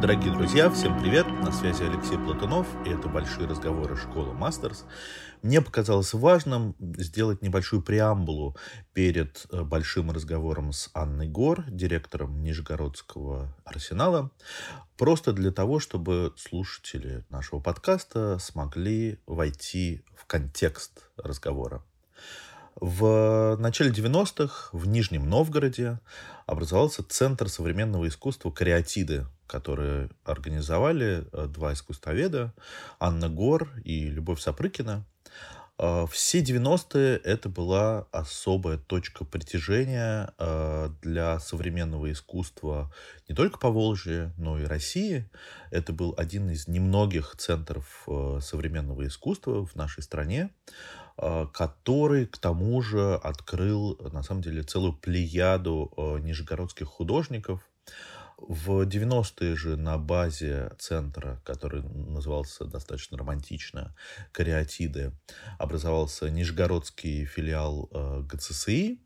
Дорогие друзья, всем привет! На связи Алексей Платунов, и это «Большие разговоры школы Мастерс». Мне показалось важным сделать небольшую преамбулу перед э, большим разговором с Анной Гор, директором Нижегородского арсенала, просто для того, чтобы слушатели нашего подкаста смогли войти в контекст разговора. В начале 90-х в Нижнем Новгороде образовался Центр современного искусства «Кариатиды», которые организовали э, два искусствоведа, Анна Гор и Любовь Сапрыкина. Э, все 90-е это была особая точка притяжения э, для современного искусства не только по Волжье, но и России. Это был один из немногих центров современного искусства в нашей стране. А, который к тому же открыл, на самом деле, целую плеяду а, нижегородских художников. В 90-е же на базе центра, который назывался достаточно романтично «Кариатиды», образовался нижегородский филиал а, ГЦСИ,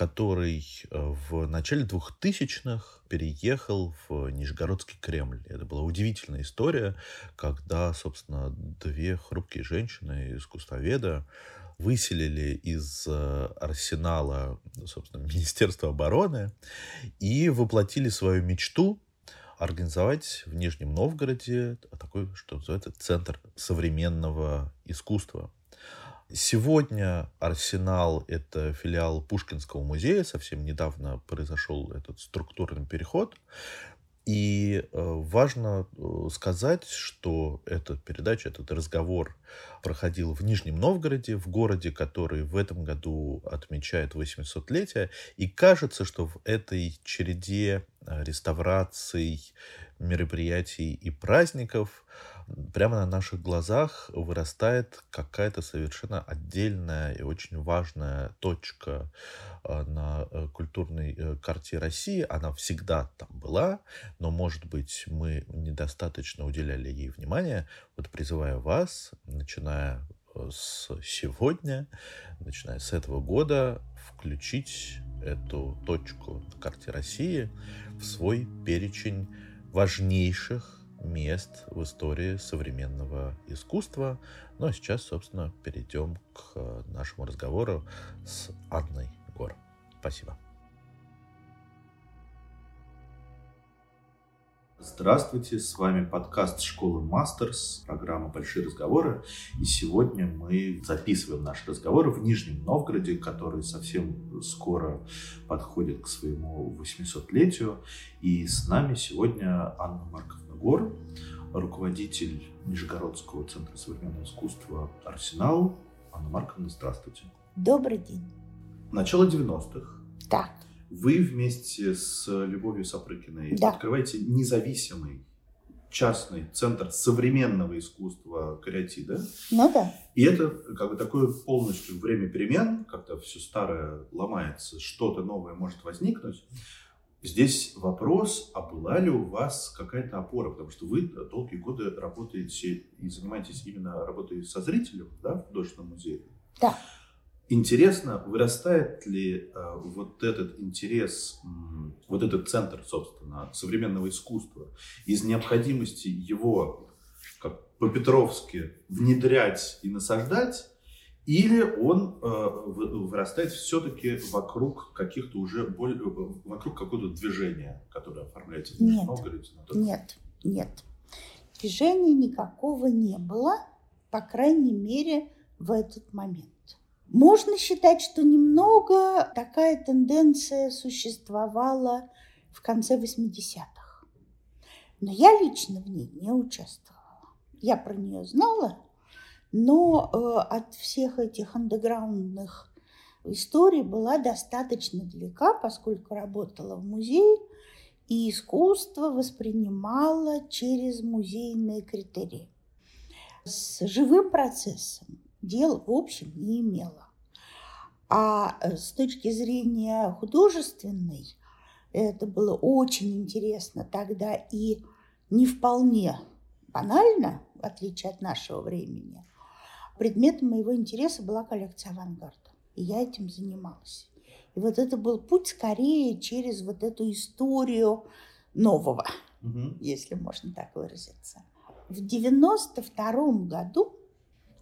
который э, в начале 2000-х переехал в Нижегородский Кремль. Это была удивительная история, когда, собственно, две хрупкие женщины, искусствоведа, выселили из э, арсенала, собственно, Министерства обороны и воплотили свою мечту организовать в Нижнем Новгороде такой, что называется, центр современного искусства. Сегодня Арсенал — это филиал Пушкинского музея. Совсем недавно произошел этот структурный переход. И э, важно э, сказать, что эта передача, этот разговор проходил в Нижнем Новгороде, в городе, который в этом году отмечает 800-летие. И кажется, что в этой череде э, реставраций, мероприятий и праздников прямо на наших глазах вырастает какая-то совершенно отдельная и очень важная точка а, на э, культурной э, карте России. Она всегда там была, но, может быть, мы недостаточно уделяли ей внимания. Вот призываю вас, начиная э, с сегодня, начиная с этого года, включить эту точку на карте России в свой перечень важнейших мест в истории современного искусства. Ну а сейчас, собственно, перейдем к э, нашему разговору с Анной Гор. Спасибо. Здравствуйте, с вами подкаст школы Мастерс, программа «Большие разговоры». И сегодня мы записываем наш разговор в Нижнем Новгороде, который совсем скоро подходит к своему 800-летию. И с нами сегодня Анна Марковна Гор, руководитель Нижегородского центра современного искусства «Арсенал». Анна Марковна, здравствуйте. Добрый день. Начало 90-х. Да. Вы вместе с Любовью Сапрыкиной да. открываете независимый частный центр современного искусства кариатида. Ну да. И это как бы такое полностью время перемен, когда все старое ломается, что-то новое может возникнуть. Здесь вопрос, а была ли у вас какая-то опора, потому что вы долгие годы работаете и занимаетесь именно работой со зрителем да, в художественном музее. Да. Интересно, вырастает ли э, вот этот интерес, вот этот центр, собственно, современного искусства из необходимости его, как по-петровски, внедрять и насаждать, или он э, вырастает все-таки вокруг каких-то уже более, вокруг какого-то движения, которое оформляется в нет, Новгороде? Нет, нет. Движения никакого не было, по крайней мере, в этот момент. Можно считать, что немного такая тенденция существовала в конце 80-х. Но я лично в ней не участвовала. Я про нее знала, но э, от всех этих андеграундных историй была достаточно далека, поскольку работала в музее, и искусство воспринимала через музейные критерии. С живым процессом дел в общем не имела. А э, с точки зрения художественной, это было очень интересно тогда и не вполне банально, в отличие от нашего времени, предметом моего интереса была коллекция авангарда. И я этим занималась. И вот это был путь скорее через вот эту историю нового. угу. если можно так выразиться. В 92 году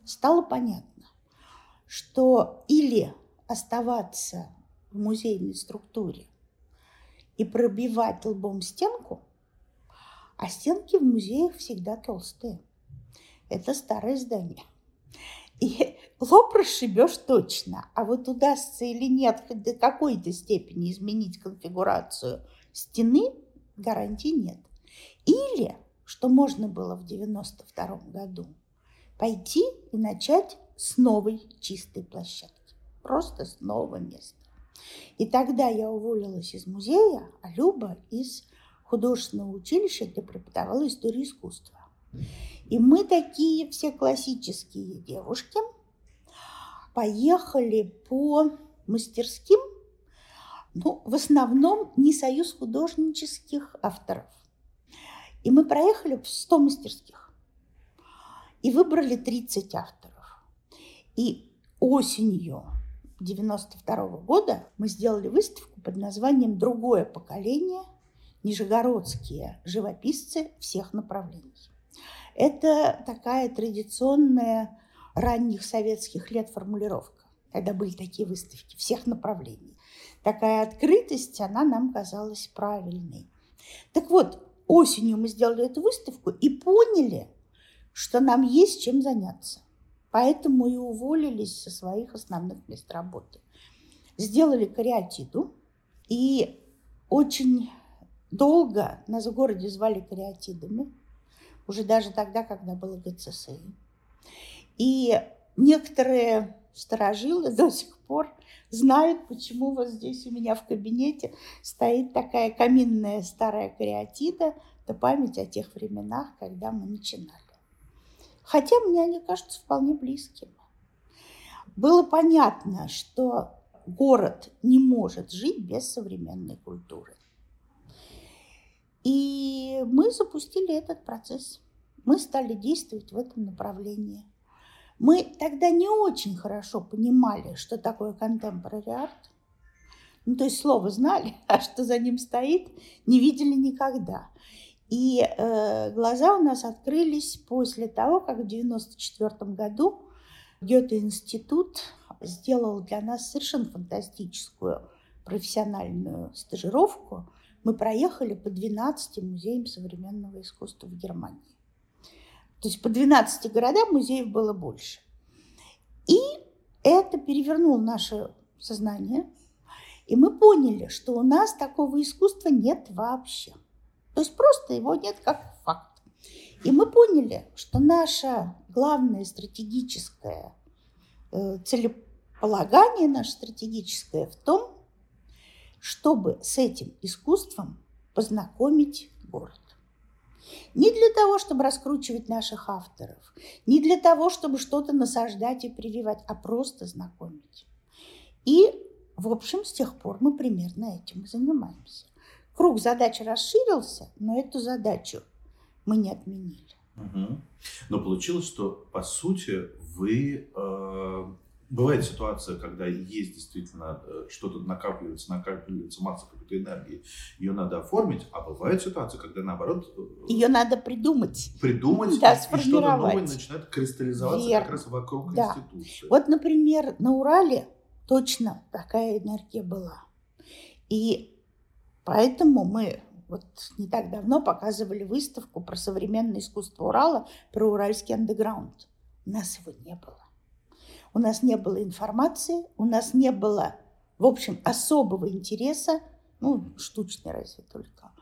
стало понятно, что или оставаться в музейной структуре и пробивать лбом стенку, а стенки в музеях всегда толстые. Это старое здание. И лоб расшибешь точно, а вот удастся или нет до какой-то степени изменить конфигурацию стены, гарантий нет. Или, что можно было в 92 году, пойти и начать с новой чистой площадки. Просто с нового места. И тогда я уволилась из музея, а Люба из художественного училища, где преподавала историю искусства. И мы такие все классические девушки поехали по мастерским, ну, в основном не союз художнических авторов. И мы проехали в 100 мастерских и выбрали 30 авторов. И осенью 92 -го года мы сделали выставку под названием «Другое поколение. Нижегородские живописцы всех направлений». Это такая традиционная ранних советских лет формулировка, когда были такие выставки всех направлений. Такая открытость, она нам казалась правильной. Так вот, осенью мы сделали эту выставку и поняли, что нам есть чем заняться. Поэтому и уволились со своих основных мест работы. Сделали кариатиду, и очень долго нас в городе звали кариатидами уже даже тогда, когда было ГЦСИ. И некоторые сторожилы до сих пор знают, почему вот здесь у меня в кабинете стоит такая каминная старая кариатида, это память о тех временах, когда мы начинали. Хотя мне они кажутся вполне близкими. Было понятно, что город не может жить без современной культуры. И мы запустили этот процесс. Мы стали действовать в этом направлении. Мы тогда не очень хорошо понимали, что такое contemporary art. Ну, то есть слово знали, а что за ним стоит, не видели никогда. И э, глаза у нас открылись после того, как в 1994 году Гёте-институт сделал для нас совершенно фантастическую профессиональную стажировку – мы проехали по 12 музеям современного искусства в Германии. То есть по 12 городам музеев было больше. И это перевернуло наше сознание. И мы поняли, что у нас такого искусства нет вообще. То есть просто его нет как факт. И мы поняли, что наше главное стратегическое э, целеполагание, наше стратегическое в том, чтобы с этим искусством познакомить город. Не для того, чтобы раскручивать наших авторов, не для того, чтобы что-то насаждать и прививать, а просто знакомить. И, в общем, с тех пор мы примерно этим занимаемся. Круг задач расширился, но эту задачу мы не отменили. Угу. Но получилось, что, по сути, вы э, Бывает ситуация, когда есть действительно э, что-то накапливается, накапливается масса какой-то энергии, ее надо оформить, а бывает ситуация, когда наоборот... Э, ее надо придумать. Придумать, да, и, и что-то новое начинает кристаллизоваться Верно. как раз вокруг да. институции. Вот, например, на Урале точно такая энергия была. И поэтому мы вот не так давно показывали выставку про современное искусство Урала, про уральский андеграунд. У нас его не было. У нас не было информации, у нас не было, в общем, особого интереса, ну, штучный разве только.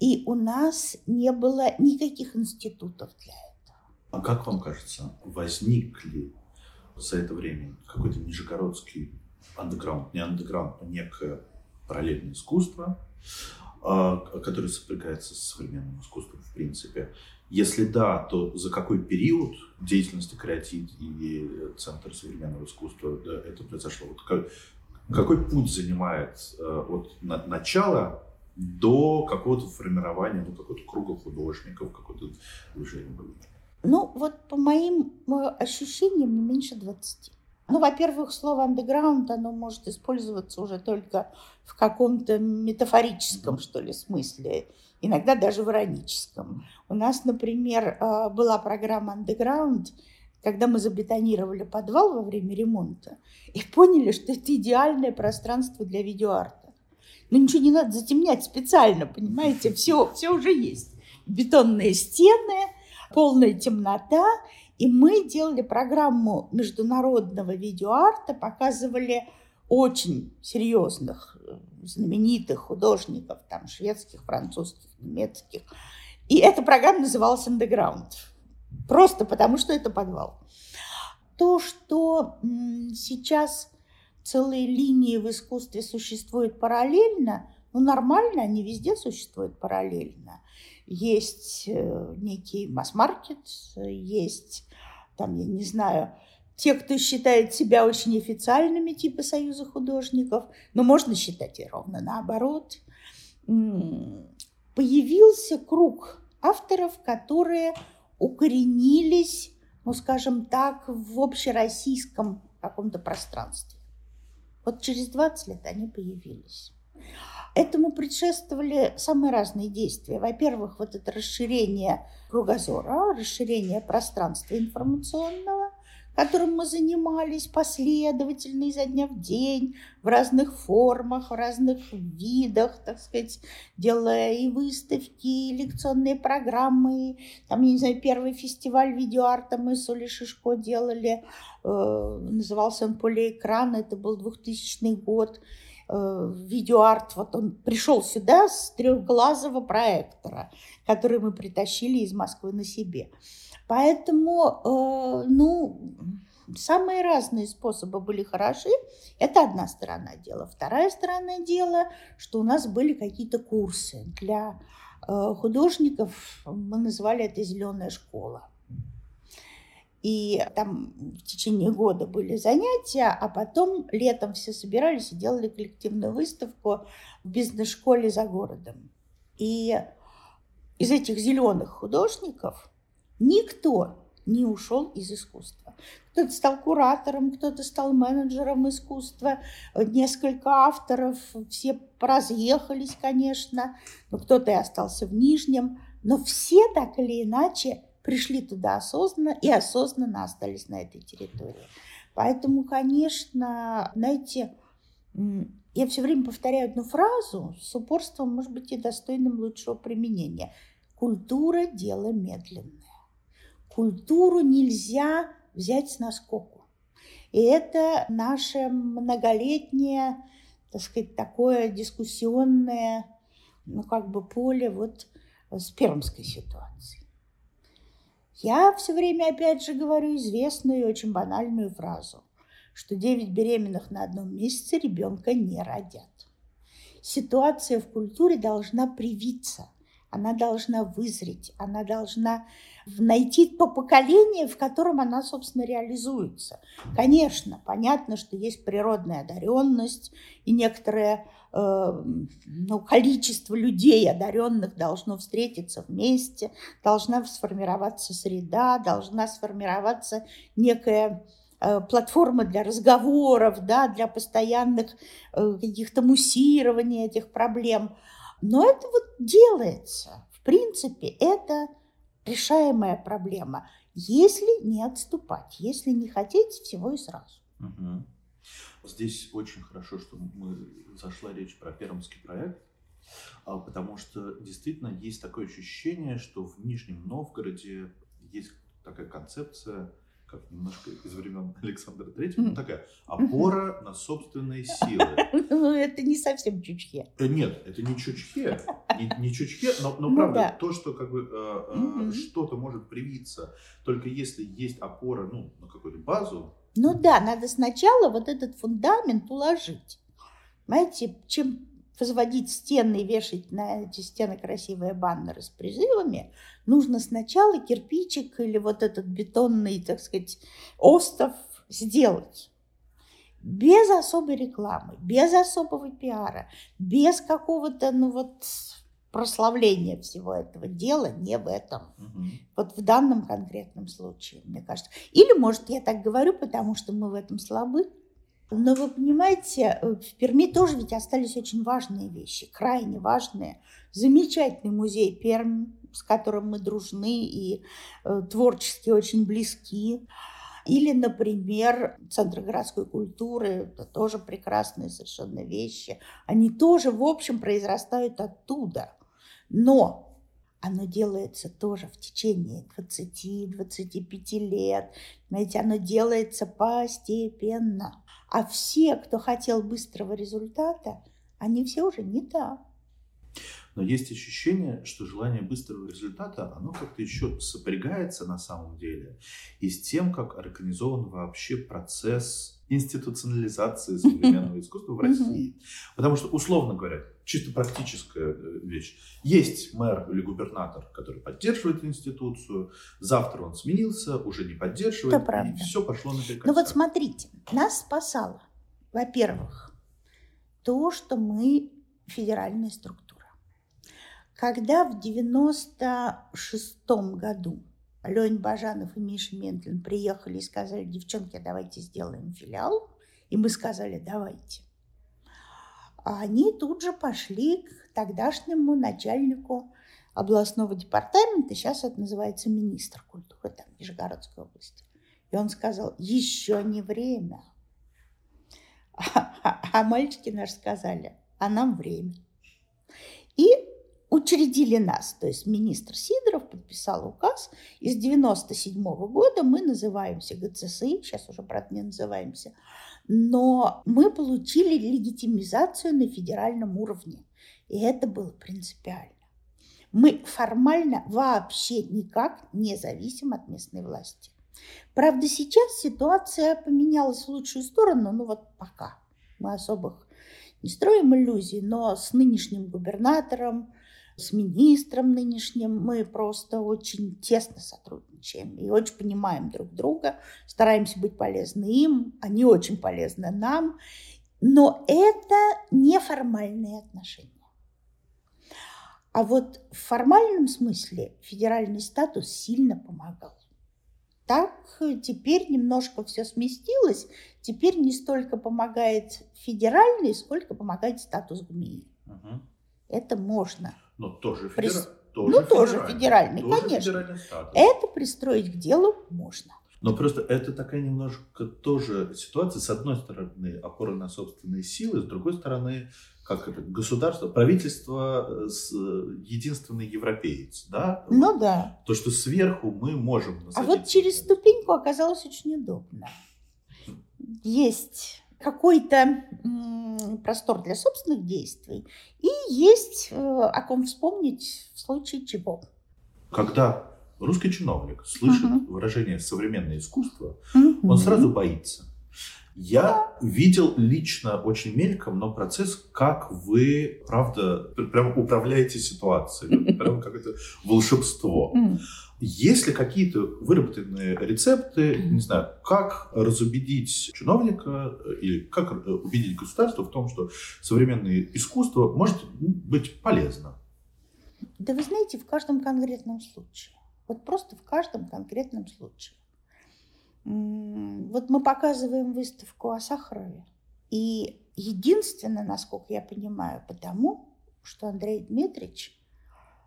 И у нас не было никаких институтов для этого. А как вам кажется, возник ли за это время какой-то нижегородский андеграунд, не андеграунд, а некое параллельное искусство, а, которое сопрягается с современным искусством в принципе, если да, то за какой период деятельности Креатив и Центр современного искусства это произошло? Вот как, какой путь занимает э, от начала до какого-то формирования, до какого-то круга художников, какого-то движения? Ну, вот по моим ощущениям, не меньше 20. Ну, во-первых, слово андеграунд, оно может использоваться уже только в каком-то метафорическом, что ли, смысле иногда даже в ироническом. У нас, например, э, была программа «Underground», когда мы забетонировали подвал во время ремонта и поняли, что это идеальное пространство для видеоарта. Но ничего не надо затемнять специально, понимаете, все, все уже есть. Бетонные стены, полная темнота, и мы делали программу международного видеоарта, показывали очень серьезных, э, знаменитых художников, там, шведских, французских, немецких. И эта программа называлась «Underground». Просто потому, что это подвал. То, что сейчас целые линии в искусстве существуют параллельно, ну, нормально, они везде существуют параллельно. Есть э, некий масс-маркет, есть там, я не знаю, те, кто считает себя очень официальными, типа Союза художников, но можно считать и ровно наоборот. Появился круг авторов, которые укоренились, ну, скажем так, в общероссийском каком-то пространстве. Вот через 20 лет они появились. Этому предшествовали самые разные действия. Во-первых, вот это расширение кругозора, расширение пространства информационного, которым мы занимались последовательно изо дня в день, в разных формах, в разных видах, так сказать, делая и выставки, и лекционные программы. Там, я не знаю, первый фестиваль видеоарта мы с Олей Шишко делали, э, назывался он «Полиэкран», это был 2000 год. Э, видеоарт, вот он пришел сюда с трехглазого проектора, который мы притащили из Москвы на себе. Поэтому, э, ну, самые разные способы были хороши. Это одна сторона дела. Вторая сторона дела, что у нас были какие-то курсы для э, художников. Мы называли это «Зеленая школа». И там в течение года были занятия, а потом летом все собирались и делали коллективную выставку в бизнес-школе за городом. И из этих зеленых художников никто не ушел из искусства. Кто-то стал куратором, кто-то стал менеджером искусства, несколько авторов, все разъехались, конечно, но кто-то и остался в Нижнем, но все так или иначе пришли туда осознанно и осознанно остались на этой территории. Поэтому, конечно, знаете, я все время повторяю одну фразу с упорством, может быть, и достойным лучшего применения. Культура – дело медленное. Культуру нельзя взять с наскоку. И это наше многолетнее, так сказать, такое дискуссионное, ну, как бы поле вот с пермской ситуацией. Я все время, опять же, говорю известную и очень банальную фразу, что 9 беременных на одном месяце ребенка не родят. Ситуация в культуре должна привиться, она должна вызреть, она должна найти то поколение, в котором она, собственно, реализуется. Конечно, понятно, что есть природная одаренность, и некоторое э, ну, количество людей одаренных должно встретиться вместе, должна сформироваться среда, должна сформироваться некая э, платформа для разговоров, да, для постоянных э, каких-то муссирований этих проблем. Но это вот делается. В принципе, это решаемая проблема, если не отступать, если не хотеть всего и сразу. Угу. Здесь очень хорошо, что мы зашла речь про пермский проект, а, потому что действительно есть такое ощущение, что в Нижнем Новгороде есть такая концепция как немножко из времен Александра Третьего, ну, такая опора на собственные силы. Ну, это не совсем чучхе. Э, нет, это не чучхе, не, не чучхе, но, но ну, правда, да. то, что как бы э, э, что-то может привиться, только если есть опора, ну, на какую-то базу. Ну да, надо сначала вот этот фундамент уложить. Знаете, чем возводить стены и вешать на эти стены красивые баннеры с призывами, нужно сначала кирпичик или вот этот бетонный, так сказать, остов сделать. Без особой рекламы, без особого пиара, без какого-то, ну вот, прославления всего этого дела не в этом. Угу. Вот в данном конкретном случае, мне кажется. Или, может, я так говорю, потому что мы в этом слабы. Но вы понимаете, э, в Перми тоже ведь остались очень важные вещи, крайне важные. Замечательный музей Пермь, с которым мы дружны и э, творчески очень близки. Или, например, Центр городской культуры, это тоже прекрасные совершенно вещи. Они тоже, в общем, произрастают оттуда. Но оно делается тоже в течение 20-25 лет. Знаете, оно делается постепенно. А все, кто хотел быстрого результата, они все уже не там. Но есть ощущение, что желание быстрого результата, оно как-то еще сопрягается на самом деле и с тем, как организован вообще процесс институционализации современного искусства в России. Потому что, условно говоря, чисто практическая э, вещь. Есть мэр или губернатор, который поддерживает институцию, завтра он сменился, уже не поддерживает, и все пошло на Ну вот смотрите, нас спасало, во-первых, то, что мы федеральная структура. Когда в 96 году Лень Бажанов и Миша Ментлин приехали и сказали, девчонки, давайте сделаем филиал. И мы сказали, давайте. А они тут же пошли к тогдашнему начальнику областного департамента, сейчас это называется министр культуры там, Нижегородской области. И он сказал, еще не время. А, а, а мальчики наши сказали, а нам время. И учредили нас. То есть министр Сидоров подписал указ. И с 97 года мы называемся ГЦСИ, сейчас уже, правда, не называемся, но мы получили легитимизацию на федеральном уровне. И это было принципиально. Мы формально вообще никак не зависим от местной власти. Правда, сейчас ситуация поменялась в лучшую сторону, ну вот пока. Мы особых не строим иллюзий, но с нынешним губернатором, с министром нынешним мы просто очень тесно сотрудничаем и очень понимаем друг друга, стараемся быть полезны им, они очень полезны нам. Но это неформальные отношения. А вот в формальном смысле федеральный статус сильно помогал. Так теперь немножко все сместилось. Теперь не столько помогает федеральный, сколько помогает статус ГМИ. Угу. Это можно. Но тоже, федера... Прис... тоже ну, тоже федеральный, тоже конечно. Федеральный это пристроить к делу можно. Но просто это такая немножко тоже ситуация. С одной стороны, опора на собственные силы, с другой стороны, как это, государство, правительство э, с, единственный европеец, да? Ну да. То, что сверху мы можем... А вот через ступеньку оказалось очень удобно. Есть какой-то простор для собственных действий и есть э, о ком вспомнить в случае чего. Когда русский чиновник слышит uh выражение современное искусство, uh он сразу боится. Я видел лично очень мельком, но процесс, как вы, правда, прям управляете ситуацией, прям как это волшебство. Есть ли какие-то выработанные рецепты, не знаю, как разубедить чиновника или как убедить государство в том, что современное искусство может быть полезно? Да вы знаете, в каждом конкретном случае. Вот просто в каждом конкретном случае. Вот мы показываем выставку о Сахарове. И единственное, насколько я понимаю, потому, что Андрей Дмитриевич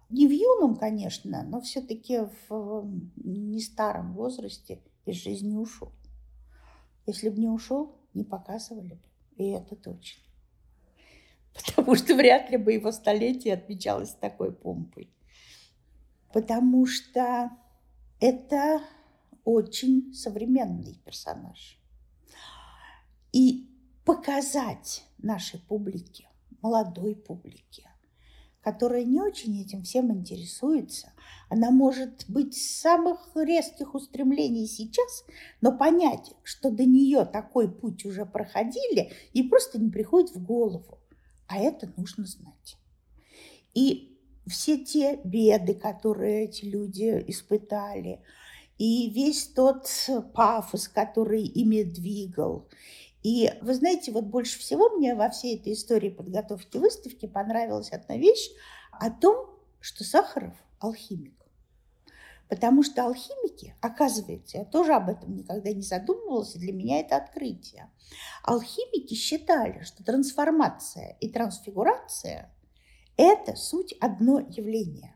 не в юном, конечно, но все-таки в не старом возрасте из жизни ушел. Если бы не ушел, не показывали бы. И это точно. Потому что вряд ли бы его столетие отмечалось такой помпой. Потому что это очень современный персонаж. И показать нашей публике, молодой публике, которая не очень этим всем интересуется, она может быть самых резких устремлений сейчас, но понять, что до нее такой путь уже проходили, и просто не приходит в голову. А это нужно знать. И все те беды, которые эти люди испытали – и весь тот пафос, который ими двигал. И вы знаете, вот больше всего мне во всей этой истории подготовки выставки понравилась одна вещь о том, что Сахаров алхимик. Потому что алхимики, оказывается, я тоже об этом никогда не задумывалась, и для меня это открытие. Алхимики считали, что трансформация и трансфигурация – это суть одно явление.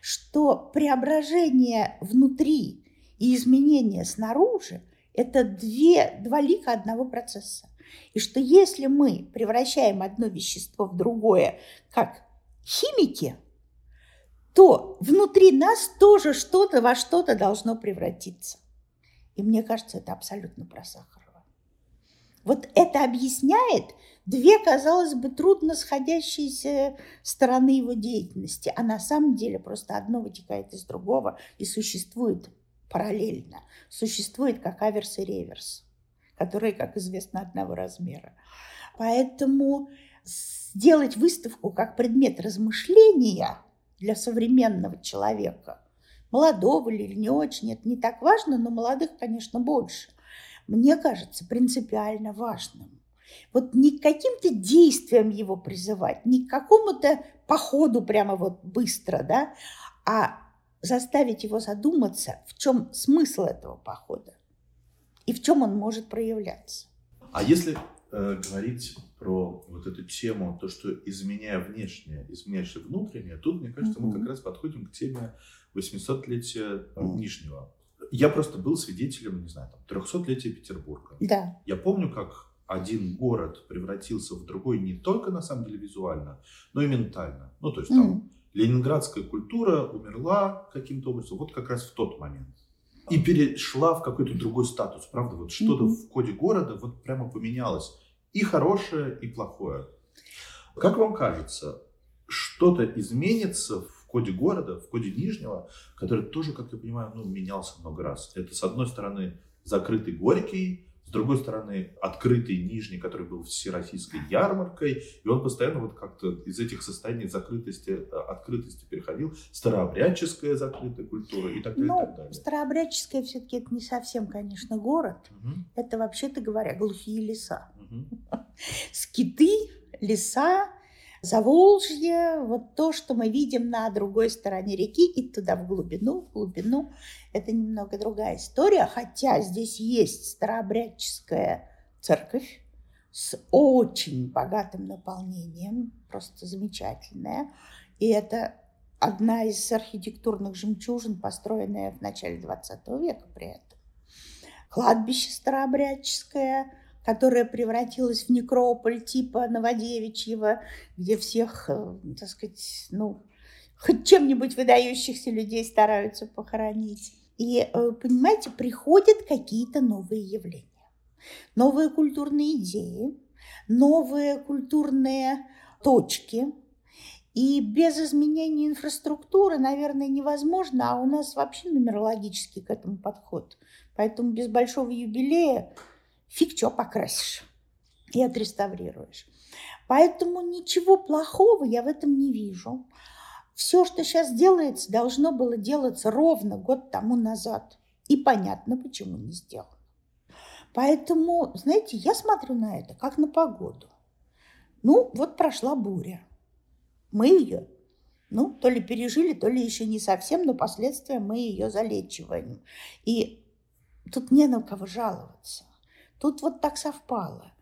Что преображение внутри и изменение снаружи – это две, два лика одного процесса. И что если мы превращаем одно вещество в другое, как химики – то внутри нас тоже что-то во что-то должно превратиться. И мне кажется, это абсолютно про Сахарова. Вот это объясняет две, казалось бы, трудно сходящиеся стороны его деятельности, а на самом деле просто одно вытекает из другого и существует параллельно. Существует как аверс и реверс, которые, как известно, одного размера. Поэтому сделать выставку как предмет размышления – для современного человека, молодого или не очень, это не так важно, но молодых, конечно, больше, мне кажется принципиально важным. Вот не к каким-то действиям его призывать, не к какому-то походу прямо вот быстро, да, а заставить его задуматься, в чем смысл этого похода и в чем он может проявляться. А если э, говорить про вот эту тему, то, что изменяя внешнее, изменяешь внутреннее, тут, мне кажется, mm-hmm. мы как раз подходим к теме 800-летия mm-hmm. Нижнего. Я просто был свидетелем, не знаю, там, 300-летия Петербурга. Да. Я помню, как один город превратился в другой не только, на самом деле, визуально, но и ментально. Ну, то есть там mm-hmm. ленинградская культура умерла каким-то образом вот как раз в тот момент. И перешла в какой-то другой статус, правда? Вот что-то mm-hmm. в коде города вот прямо поменялось и хорошее, и плохое. Как вам кажется, что-то изменится коде города, в коде Нижнего, который тоже, как я понимаю, ну, менялся много раз. Это, с одной стороны, закрытый Горький, с другой стороны, открытый Нижний, который был всероссийской ярмаркой, и он постоянно вот как-то из этих состояний закрытости, э, открытости переходил, старообрядческая закрытая культура и так далее. Ну, и так далее. старообрядческая все-таки это не совсем, конечно, город. Угу. Это, вообще-то говоря, глухие леса. Скиты, леса, Заволжье, вот то, что мы видим на другой стороне реки, и туда в глубину, в глубину, это немного другая история, хотя здесь есть старообрядческая церковь с очень богатым наполнением, просто замечательная, и это одна из архитектурных жемчужин, построенная в начале 20 века при этом. Кладбище старообрядческое – которая превратилась в некрополь типа Новодевичьего, где всех, э, так сказать, ну, хоть чем-нибудь выдающихся людей стараются похоронить. И, э, понимаете, приходят какие-то новые явления, новые культурные идеи, новые культурные точки. И без изменения инфраструктуры, наверное, невозможно, а у нас вообще нумерологический к этому подход. Поэтому без большого юбилея фиг что покрасишь и отреставрируешь. Поэтому ничего плохого я в этом не вижу. Все, что сейчас делается, должно было делаться ровно год тому назад. И понятно, почему не сделано. Поэтому, знаете, я смотрю на это как на погоду. Ну, вот прошла буря. Мы ее, ну, то ли пережили, то ли еще не совсем, но последствия мы ее залечиваем. И тут не на кого жаловаться. Тут вот так совпало.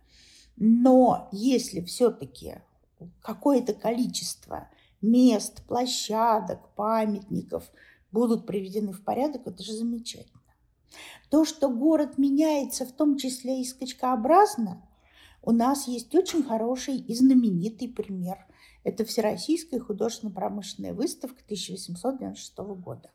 Но если все-таки какое-то количество мест, площадок, памятников будут приведены в порядок, это же замечательно. То, что город меняется, в том числе и скачкообразно, у нас есть очень хороший и знаменитый пример. Это Всероссийская художественно-промышленная выставка 1896 года.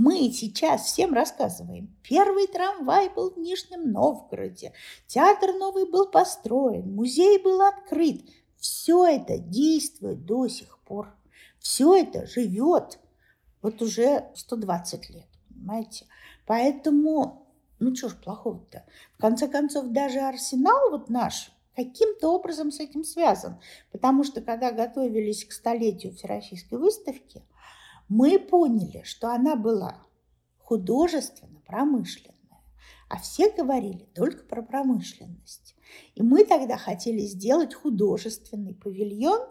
Мы сейчас всем рассказываем. Первый трамвай был в Нижнем Новгороде, театр новый был построен, музей был открыт. Все это действует до сих пор. Все это живет вот уже 120 лет, понимаете? Поэтому, ну что ж плохого-то? В конце концов, даже арсенал вот наш каким-то образом с этим связан. Потому что, когда готовились к столетию Всероссийской выставки – мы поняли, что она была художественно-промышленная, а все говорили только про промышленность. И мы тогда хотели сделать художественный павильон,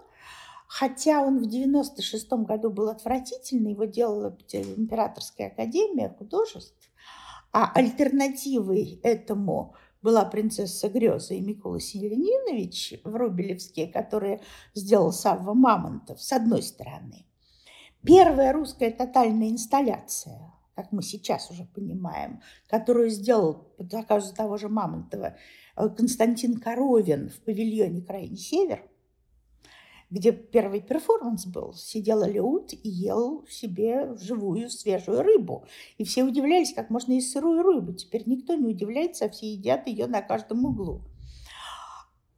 Хотя он в 96 году был отвратительный, его делала Императорская академия художеств, а альтернативой этому была принцесса Греза и Микола Селенинович в Рубелевске, которые сделал Савва Мамонтов, с одной стороны. Первая русская тотальная инсталляция, как мы сейчас уже понимаем, которую сделал по заказу того же Мамонтова э, Константин Коровин в павильоне «Крайний север», где первый перформанс был. Сидел Алеут и ел себе живую свежую рыбу. И все удивлялись, как можно есть сырую рыбу. Теперь никто не удивляется, а все едят ее на каждом углу.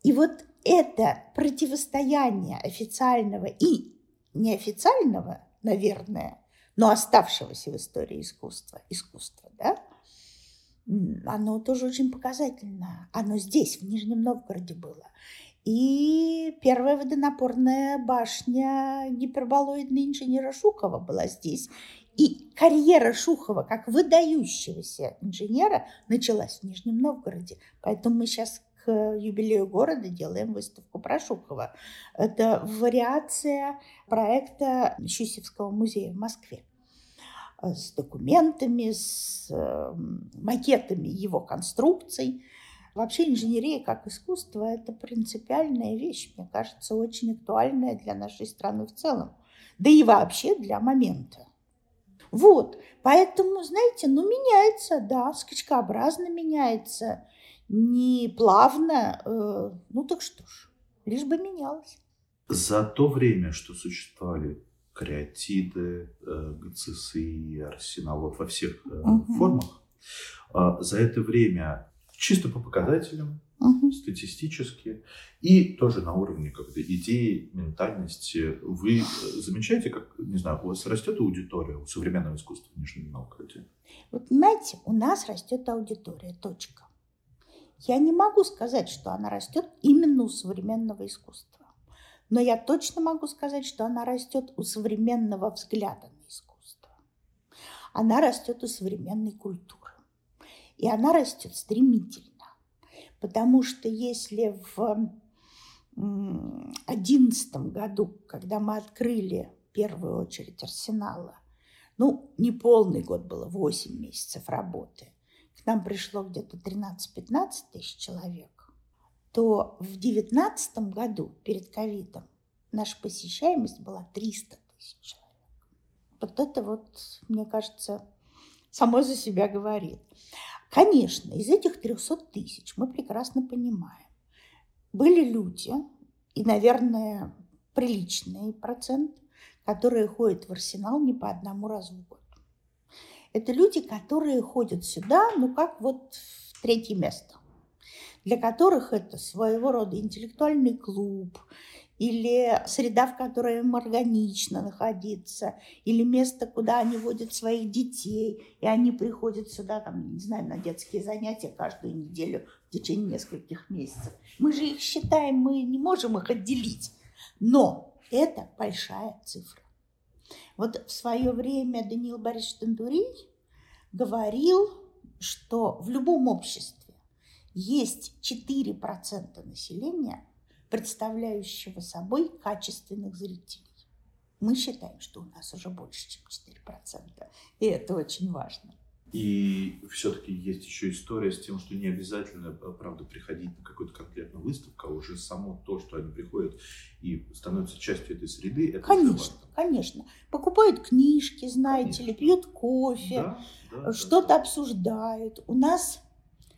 И вот это противостояние официального и неофициального, наверное, но оставшегося в истории искусства, искусства, да, оно тоже очень показательно. Оно здесь, в Нижнем Новгороде было. И первая водонапорная башня гиперболоидной инженера Шухова была здесь. И карьера Шухова как выдающегося инженера началась в Нижнем Новгороде. Поэтому мы сейчас к юбилею города делаем выставку про Шухова. Это вариация проекта Щусевского музея в Москве с документами, с эм, макетами его конструкций – Вообще инженерия как искусство – это принципиальная вещь, мне кажется, очень актуальная для нашей страны в целом. Да и вообще для момента. Вот, поэтому, знаете, ну меняется, да, скачкообразно меняется, не плавно, э, ну так что ж, лишь бы менялось. За то время, что существовали креатиды, э, ГЦСИ, Арсенал, вот во всех э, угу. формах, э, за это время чисто по показателям, угу. статистически, и тоже на уровне как бы, идеи, ментальности. Вы э, замечаете, как, не знаю, у вас растет аудитория у современного искусства в Нижнем Новгороде? Вот понимаете, у нас растет аудитория, точка. Я не могу сказать, что она растет именно у современного искусства. Но я точно могу сказать, что она растет у современного взгляда на искусство. Она растет у современной культуры. И она растет стремительно. Потому что если в 2011 году, когда мы открыли первую очередь арсенала, ну, не полный год было, 8 месяцев работы, нам пришло где-то 13-15 тысяч человек, то в 2019 году, перед ковидом, наша посещаемость была 300 тысяч человек. Вот это вот, мне кажется, само за себя говорит. Конечно, из этих 300 тысяч мы прекрасно понимаем, были люди, и, наверное, приличный процент, которые ходят в арсенал не по одному разу в год. Это люди, которые ходят сюда, ну как вот в третье место, для которых это своего рода интеллектуальный клуб, или среда, в которой им органично находиться, или место, куда они водят своих детей, и они приходят сюда, там, не знаю, на детские занятия каждую неделю в течение нескольких месяцев. Мы же их считаем, мы не можем их отделить, но это большая цифра. Вот в свое время Даниил Борисович Тандурий говорил, что в любом обществе есть 4% населения – представляющего собой качественных зрителей. Мы считаем, что у нас уже больше, чем 4%. И это очень важно. И все-таки есть еще история с тем, что не обязательно, э, правда, приходить на какую-то конкретную выставку, а уже само то, что они приходят и становятся частью этой среды, это Конечно, конечно. Покупают книжки, знаете ли, пьют кофе, да, да, что-то да, да. обсуждают. У нас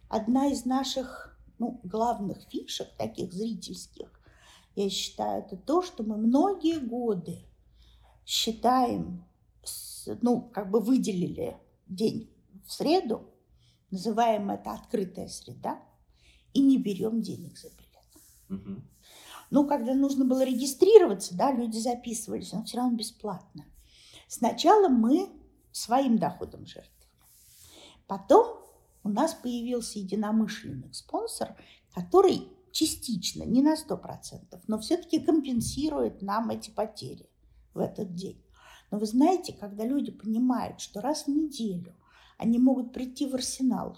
одна из наших ну, главных фишек, таких зрительских, я считаю, это то, что мы многие годы считаем, ну, как бы выделили день в среду, называем это открытая среда, и не берем денег за билет. Угу. Ну, когда нужно было регистрироваться, да, люди записывались, но все равно бесплатно. Сначала мы своим доходом жертвовали. Потом у нас появился единомышленник, спонсор, который частично, не на 100%, но все-таки компенсирует нам эти потери в этот день. Но вы знаете, когда люди понимают, что раз в неделю они могут прийти в арсенал,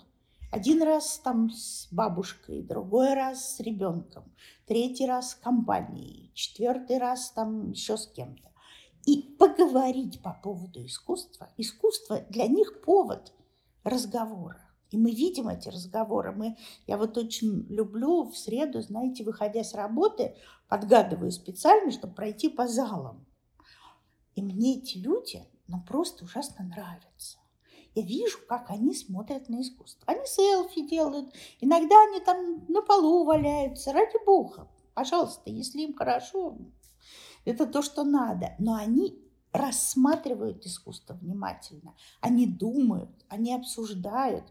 Один раз там с бабушкой, другой раз с ребенком, третий раз с компанией, четвертый раз там еще с кем-то. И поговорить по поводу искусства. Искусство для них повод разговора. И мы видим эти разговоры. Мы, я вот очень люблю в среду, знаете, выходя с работы, подгадываю специально, чтобы пройти по залам. И мне эти люди, ну, просто ужасно нравятся я вижу, как они смотрят на искусство. Они селфи делают, иногда они там на полу валяются, ради бога. Пожалуйста, если им хорошо, это то, что надо. Но они рассматривают искусство внимательно, они думают, они обсуждают.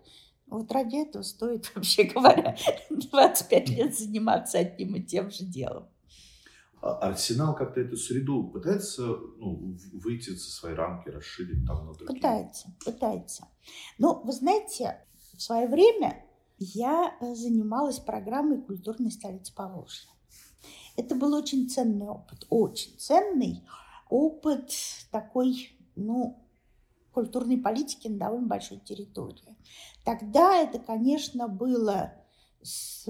Вот ради этого стоит, вообще говоря, 25 лет заниматься одним и тем же делом. А Арсенал как-то эту среду пытается ну, выйти за свои рамки, расширить там на другие? Пытается, пытается. Но вы знаете, в свое время я э, занималась программой культурной столицы Поволжья. Это был очень ценный опыт, очень ценный опыт такой, ну, культурной политики на довольно большой территории. Тогда это, конечно, было с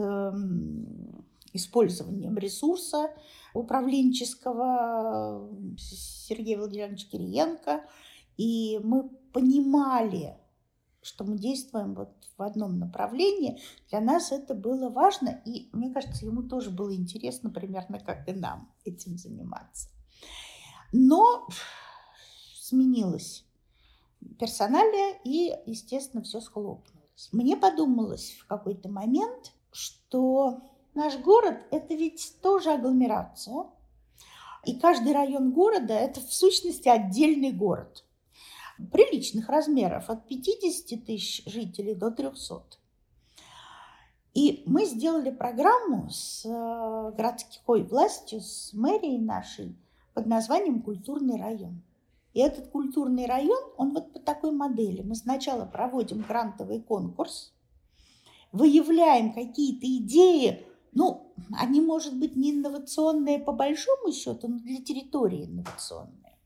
использованием ресурса управленческого Сергея Владимировича Кириенко. И мы понимали, что мы действуем вот в одном направлении. Для нас это было важно, и мне кажется, ему тоже было интересно примерно как и нам этим заниматься. Но сменилось персоналия, и, естественно, все схлопнулось. Мне подумалось в какой-то момент, что Наш город – это ведь тоже агломерация. И каждый район города – это в сущности отдельный город. Приличных размеров, от 50 тысяч жителей до 300. И мы сделали программу с э, городской властью, с мэрией нашей под названием «Культурный район». И этот культурный район, он вот по такой модели. Мы сначала проводим грантовый конкурс, выявляем какие-то идеи, ну, они, может быть, не инновационные по большому счету, но для территории инновационные,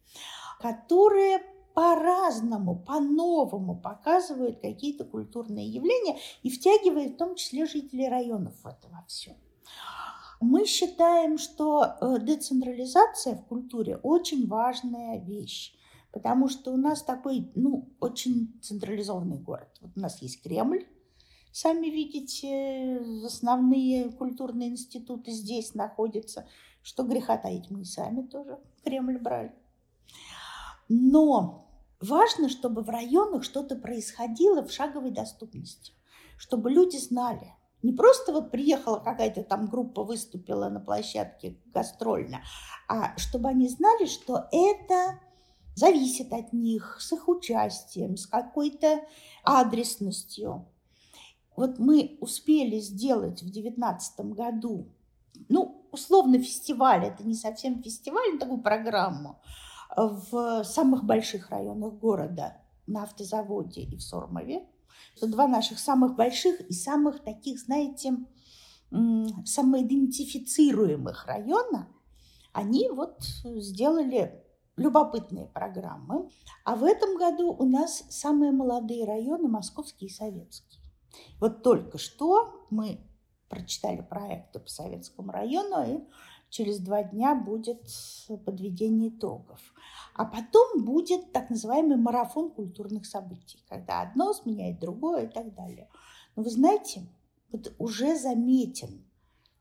которые по-разному, по-новому показывают какие-то культурные явления и втягивают в том числе жителей районов в это во всем. Мы считаем, что э, децентрализация в культуре очень важная вещь, потому что у нас такой, ну, очень централизованный город. Вот у нас есть Кремль, Сами видите, основные культурные институты здесь находятся. Что греха таить, мы и сами тоже Кремль брали. Но важно, чтобы в районах что-то происходило в шаговой доступности, чтобы люди знали. Не просто вот приехала какая-то там группа, выступила на площадке гастрольно, а чтобы они знали, что это зависит от них, с их участием, с какой-то адресностью. Вот мы успели сделать в девятнадцатом году, ну, условно фестиваль, это не совсем фестиваль, но такую программу в самых больших районах города на автозаводе и в Сормове. Это два наших самых больших и самых таких, знаете, самоидентифицируемых района. Они вот сделали любопытные программы. А в этом году у нас самые молодые районы – московские и советские. Вот только что мы прочитали проекты по Советскому району, и через два дня будет подведение итогов. А потом будет так называемый марафон культурных событий, когда одно сменяет другое и так далее. Но вы знаете, вот уже заметен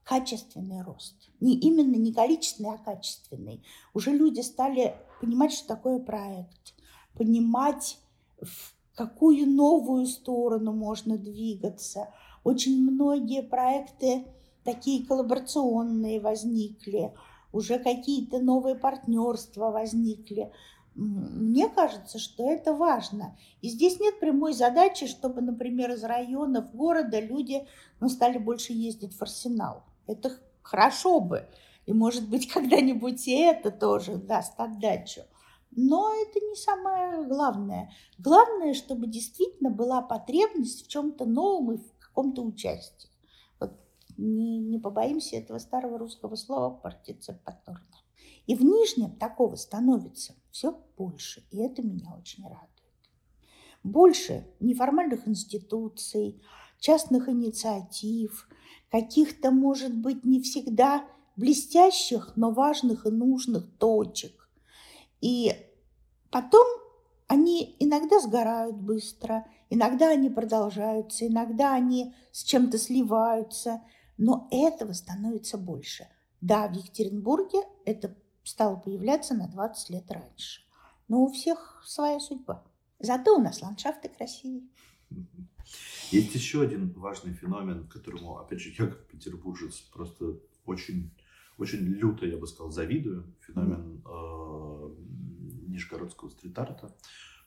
качественный рост. Не именно не количественный, а качественный. Уже люди стали понимать, что такое проект, понимать, в какую новую сторону можно двигаться. Очень многие проекты такие коллаборационные возникли, уже какие-то новые партнерства возникли. Мне кажется, что это важно. И здесь нет прямой задачи, чтобы, например, из районов города люди ну, стали больше ездить в арсенал. Это хорошо бы. И, может быть, когда-нибудь и это тоже даст отдачу. Но это не самое главное. Главное, чтобы действительно была потребность в чем-то новом и в каком-то участии. Вот не, не побоимся этого старого русского слова партиципаторно. И в Нижнем такого становится все больше, и это меня очень радует. Больше неформальных институций, частных инициатив, каких-то, может быть, не всегда блестящих, но важных и нужных точек. И потом они иногда сгорают быстро, иногда они продолжаются, иногда они с чем-то сливаются, но этого становится больше. Да, в Екатеринбурге это стало появляться на 20 лет раньше. Но у всех своя судьба. Зато у нас ландшафты красивые. Есть еще один важный феномен, которому, опять же, я как петербуржец просто очень, очень люто, я бы сказал, завидую. Феномен э, нижегородского стрит-арта.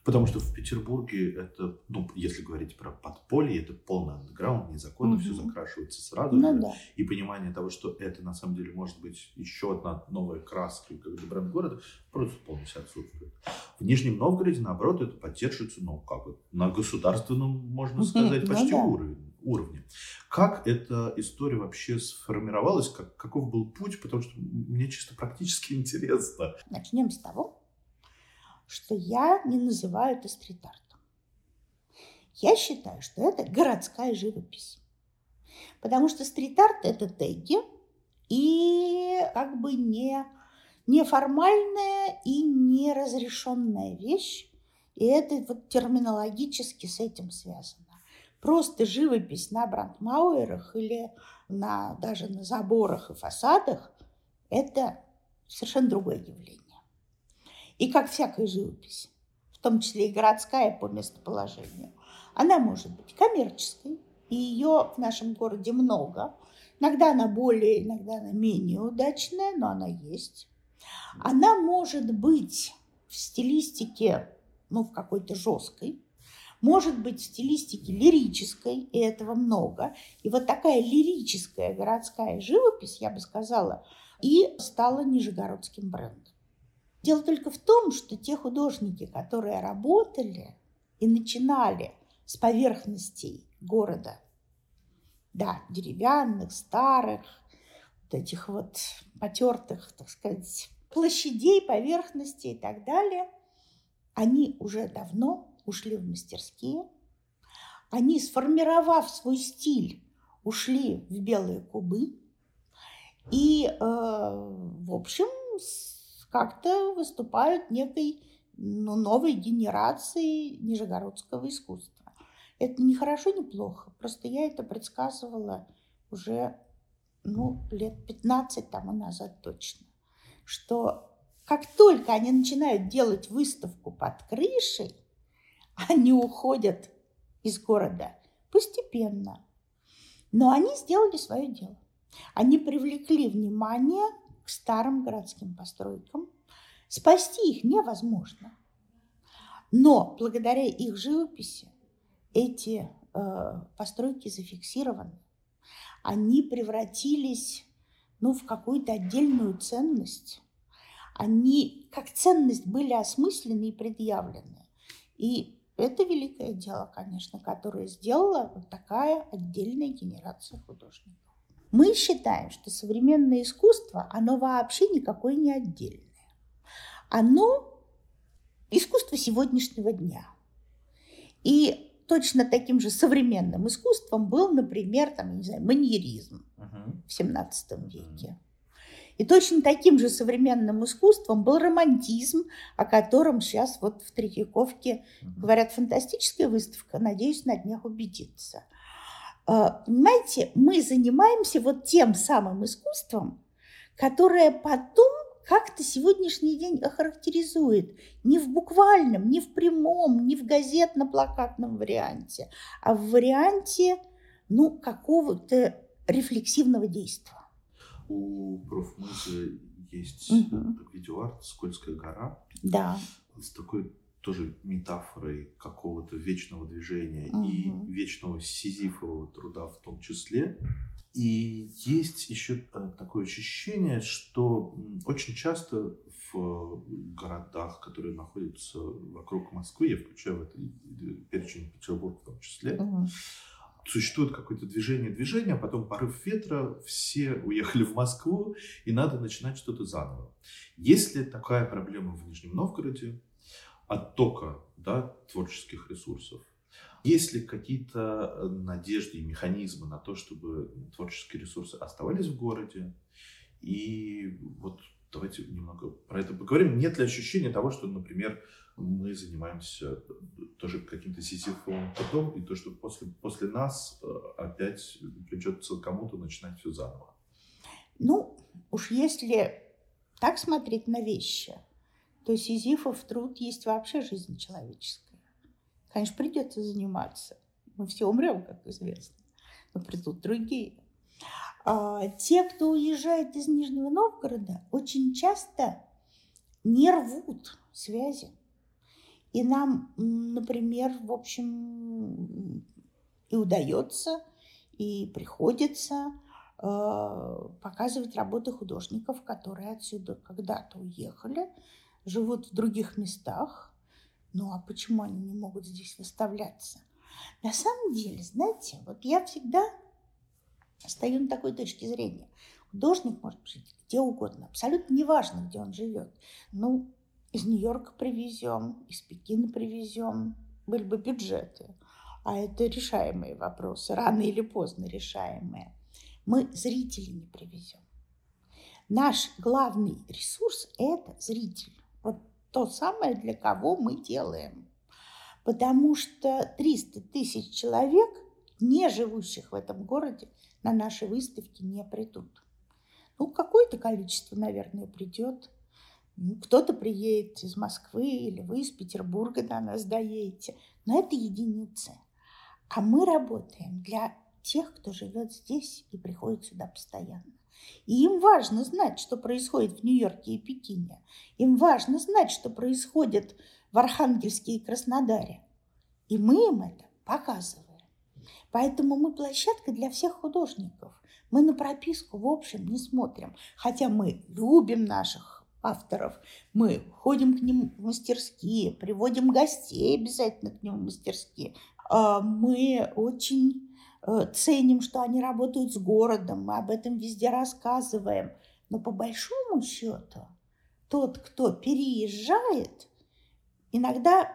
Потому что в Петербурге это, ну, если говорить про подполье, это полный андеграунд, незаконно, угу. все закрашивается сразу. Ну, да. И понимание того, что это на самом деле может быть еще одна новая краска, как бы бренд города, просто полностью отсутствует. В Нижнем Новгороде, наоборот, это поддерживается, ну, как бы на государственном, можно сказать, ну почти ну, да. уровне, уровне. Как эта история вообще сформировалась, как, каков был путь, потому что мне чисто практически интересно. Начнем с того, что я не называю это стрит-артом. Я считаю, что это городская живопись. Потому что стрит-арт – это теги и как бы не неформальная и неразрешенная вещь. И это вот терминологически с этим связано. Просто живопись на брандмауэрах или на, даже на заборах и фасадах – это совершенно другое явление. И как всякая живопись, в том числе и городская по местоположению, она может быть коммерческой, и ее в нашем городе много. Иногда она более, иногда она менее удачная, но она есть. Она может быть в стилистике, ну, в какой-то жесткой, может быть в стилистике лирической, и этого много. И вот такая лирическая городская живопись, я бы сказала, и стала нижегородским брендом. Дело только в том, что те художники, которые работали и начинали с поверхностей города, да, деревянных, старых, вот этих вот потертых, так сказать, площадей, поверхностей и так далее, они уже давно ушли в мастерские, они, сформировав свой стиль, ушли в белые кубы, и, э, в общем, как-то выступают некой ну, новой генерацией нижегородского искусства. Это не хорошо, не плохо. Просто я это предсказывала уже ну, лет 15 тому назад точно. Что как только они начинают делать выставку под крышей, они уходят из города постепенно. Но они сделали свое дело. Они привлекли внимание старым городским постройкам. Спасти их невозможно. Но благодаря их живописи эти э, постройки зафиксированы. Они превратились ну, в какую-то отдельную ценность. Они как ценность были осмыслены и предъявлены. И это великое дело, конечно, которое сделала вот такая отдельная генерация художников. Мы считаем, что современное искусство, оно вообще никакое не отдельное. Оно искусство сегодняшнего дня. И точно таким же современным искусством был, например, там, не знаю, маньеризм uh-huh. в 17 веке. И точно таким же современным искусством был романтизм, о котором сейчас вот в Третьяковке говорят фантастическая выставка, надеюсь, на днях убедиться – понимаете, мы занимаемся вот тем самым искусством, которое потом как-то сегодняшний день охарактеризует не в буквальном, не в прямом, не в газетно-плакатном варианте, а в варианте ну, какого-то рефлексивного действия. У профмуза есть угу. видеоарт «Скользкая гора». Да. С такой тоже метафорой какого-то вечного движения угу. и вечного сизифового труда в том числе. И есть еще э, такое ощущение, что очень часто в городах, которые находятся вокруг Москвы, я включаю в это перечень Петербург в том числе, угу. существует какое-то движение движения, а потом порыв ветра, все уехали в Москву, и надо начинать что-то заново. Есть ли такая проблема в Нижнем Новгороде? Оттока да, творческих ресурсов. Есть ли какие-то э, надежды и механизмы на то, чтобы творческие ресурсы оставались в городе? И вот давайте немного про это поговорим. Нет ли ощущения того, что, например, мы занимаемся тоже каким-то сизифовым потом, и то, что после, после нас э, опять придется кому-то начинать все заново? Ну, уж если так смотреть на вещи, то сизифов труд есть вообще жизнь человеческая. Конечно, придется заниматься. Мы все умрем, как известно. Но придут другие. А, те, кто уезжает из Нижнего Новгорода, очень часто не рвут связи. И нам, например, в общем, и удается, и приходится э, показывать работы художников, которые отсюда когда-то уехали, живут в других местах, ну а почему они не могут здесь выставляться? На самом деле, знаете, вот я всегда стою на такой точке зрения. Художник может жить где угодно, абсолютно неважно, где он живет. Ну, из Нью-Йорка привезем, из Пекина привезем, были бы бюджеты. А это решаемые вопросы, рано или поздно решаемые. Мы зрителей не привезем. Наш главный ресурс – это зритель. То самое, для кого мы делаем. Потому что 300 тысяч человек, не живущих в этом городе, на наши выставки не придут. Ну, какое-то количество, наверное, придет. Ну, кто-то приедет из Москвы или вы из Петербурга до нас доедете. Но это единицы. А мы работаем для тех, кто живет здесь и приходит сюда постоянно. И им важно знать, что происходит в Нью-Йорке и Пекине. Им важно знать, что происходит в Архангельске и Краснодаре. И мы им это показываем. Поэтому мы площадка для всех художников. Мы на прописку, в общем, не смотрим. Хотя мы любим наших авторов. Мы ходим к ним в мастерские, приводим гостей обязательно к ним в мастерские. А мы очень ценим, что они работают с городом, мы об этом везде рассказываем. Но по большому счету тот, кто переезжает, иногда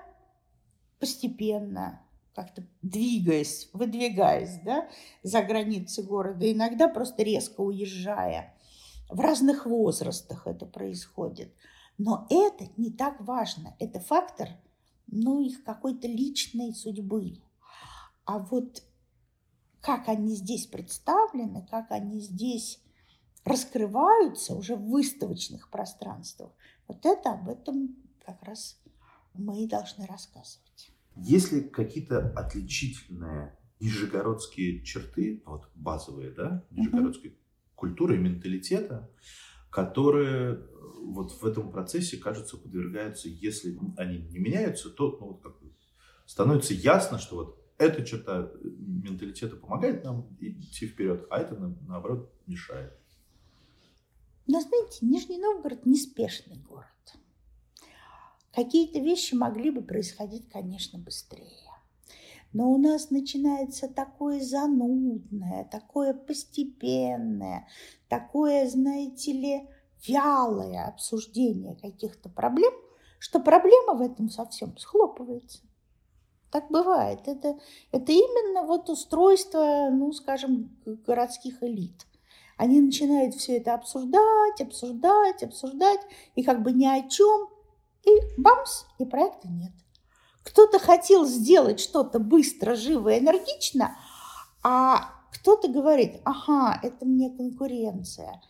постепенно, как-то двигаясь, выдвигаясь да, за границы города, иногда просто резко уезжая. В разных возрастах это происходит. Но это не так важно. Это фактор ну, их какой-то личной судьбы. А вот как они здесь представлены, как они здесь раскрываются уже в выставочных пространствах. Вот это об этом как раз мы и должны рассказывать. Есть ли какие-то отличительные нижегородские черты, вот базовые, да, нижегородской угу. культуры и менталитета, которые вот в этом процессе, кажется, подвергаются, если они не меняются, то ну, вот как становится ясно, что вот эта черта менталитета помогает нам идти вперед, а это, наоборот, мешает. Но знаете, Нижний Новгород неспешный город. Какие-то вещи могли бы происходить, конечно, быстрее. Но у нас начинается такое занудное, такое постепенное, такое, знаете ли, вялое обсуждение каких-то проблем, что проблема в этом совсем схлопывается. Так бывает. Это, это именно вот устройство, ну, скажем, городских элит. Они начинают все это обсуждать, обсуждать, обсуждать, и как бы ни о чем, и бамс, и проекта нет. Кто-то хотел сделать что-то быстро, живо, энергично, а кто-то говорит, ага, это мне конкуренция.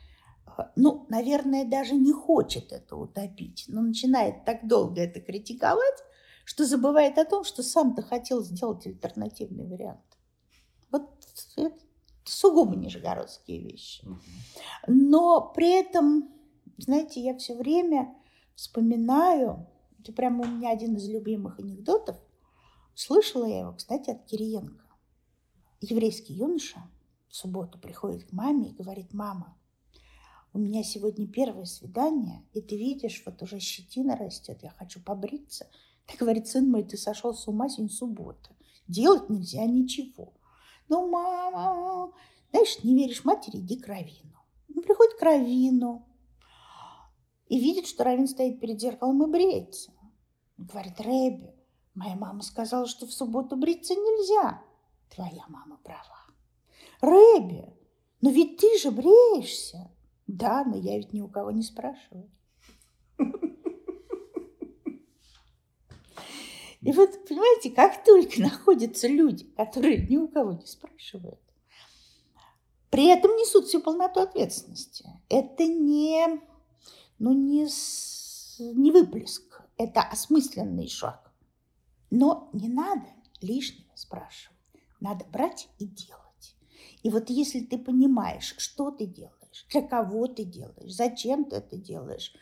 Ну, наверное, даже не хочет это утопить, но начинает так долго это критиковать, что забывает о том, что сам-то хотел сделать альтернативный вариант. Вот это сугубо нижегородские вещи. Но при этом, знаете, я все время вспоминаю, это прямо у меня один из любимых анекдотов, слышала я его, кстати, от Кириенко. Еврейский юноша в субботу приходит к маме и говорит, мама, у меня сегодня первое свидание, и ты видишь, вот уже щетина растет, я хочу побриться. Ты говорит, сын мой, ты сошел с ума, сегодня суббота. Делать нельзя ничего. Ну, мама, знаешь, не веришь матери, иди к Равину. Он приходит к Равину и видит, что Равин стоит перед зеркалом и бреется. Говорит, Рэби, Моя мама сказала, что в субботу бриться нельзя. Твоя мама права. Рэби, но ведь ты же бреешься. Да, но я ведь ни у кого не спрашиваю. И вот, понимаете, как только находятся люди, которые ни у кого не спрашивают, при этом несут всю полноту ответственности. Это не, ну, не, не выплеск, это осмысленный шаг. Но не надо лишнего спрашивать. Надо брать и делать. И вот если ты понимаешь, что ты делаешь, для кого ты делаешь, зачем ты это делаешь,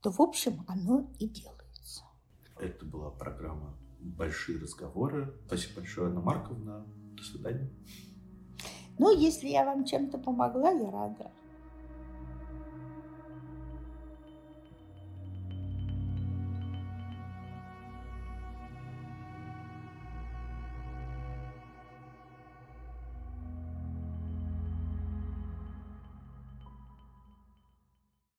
то, в общем, оно и делается. Это была программа «Большие разговоры». Спасибо большое, Анна Марковна. До свидания. Ну, если я вам чем-то помогла, я рада.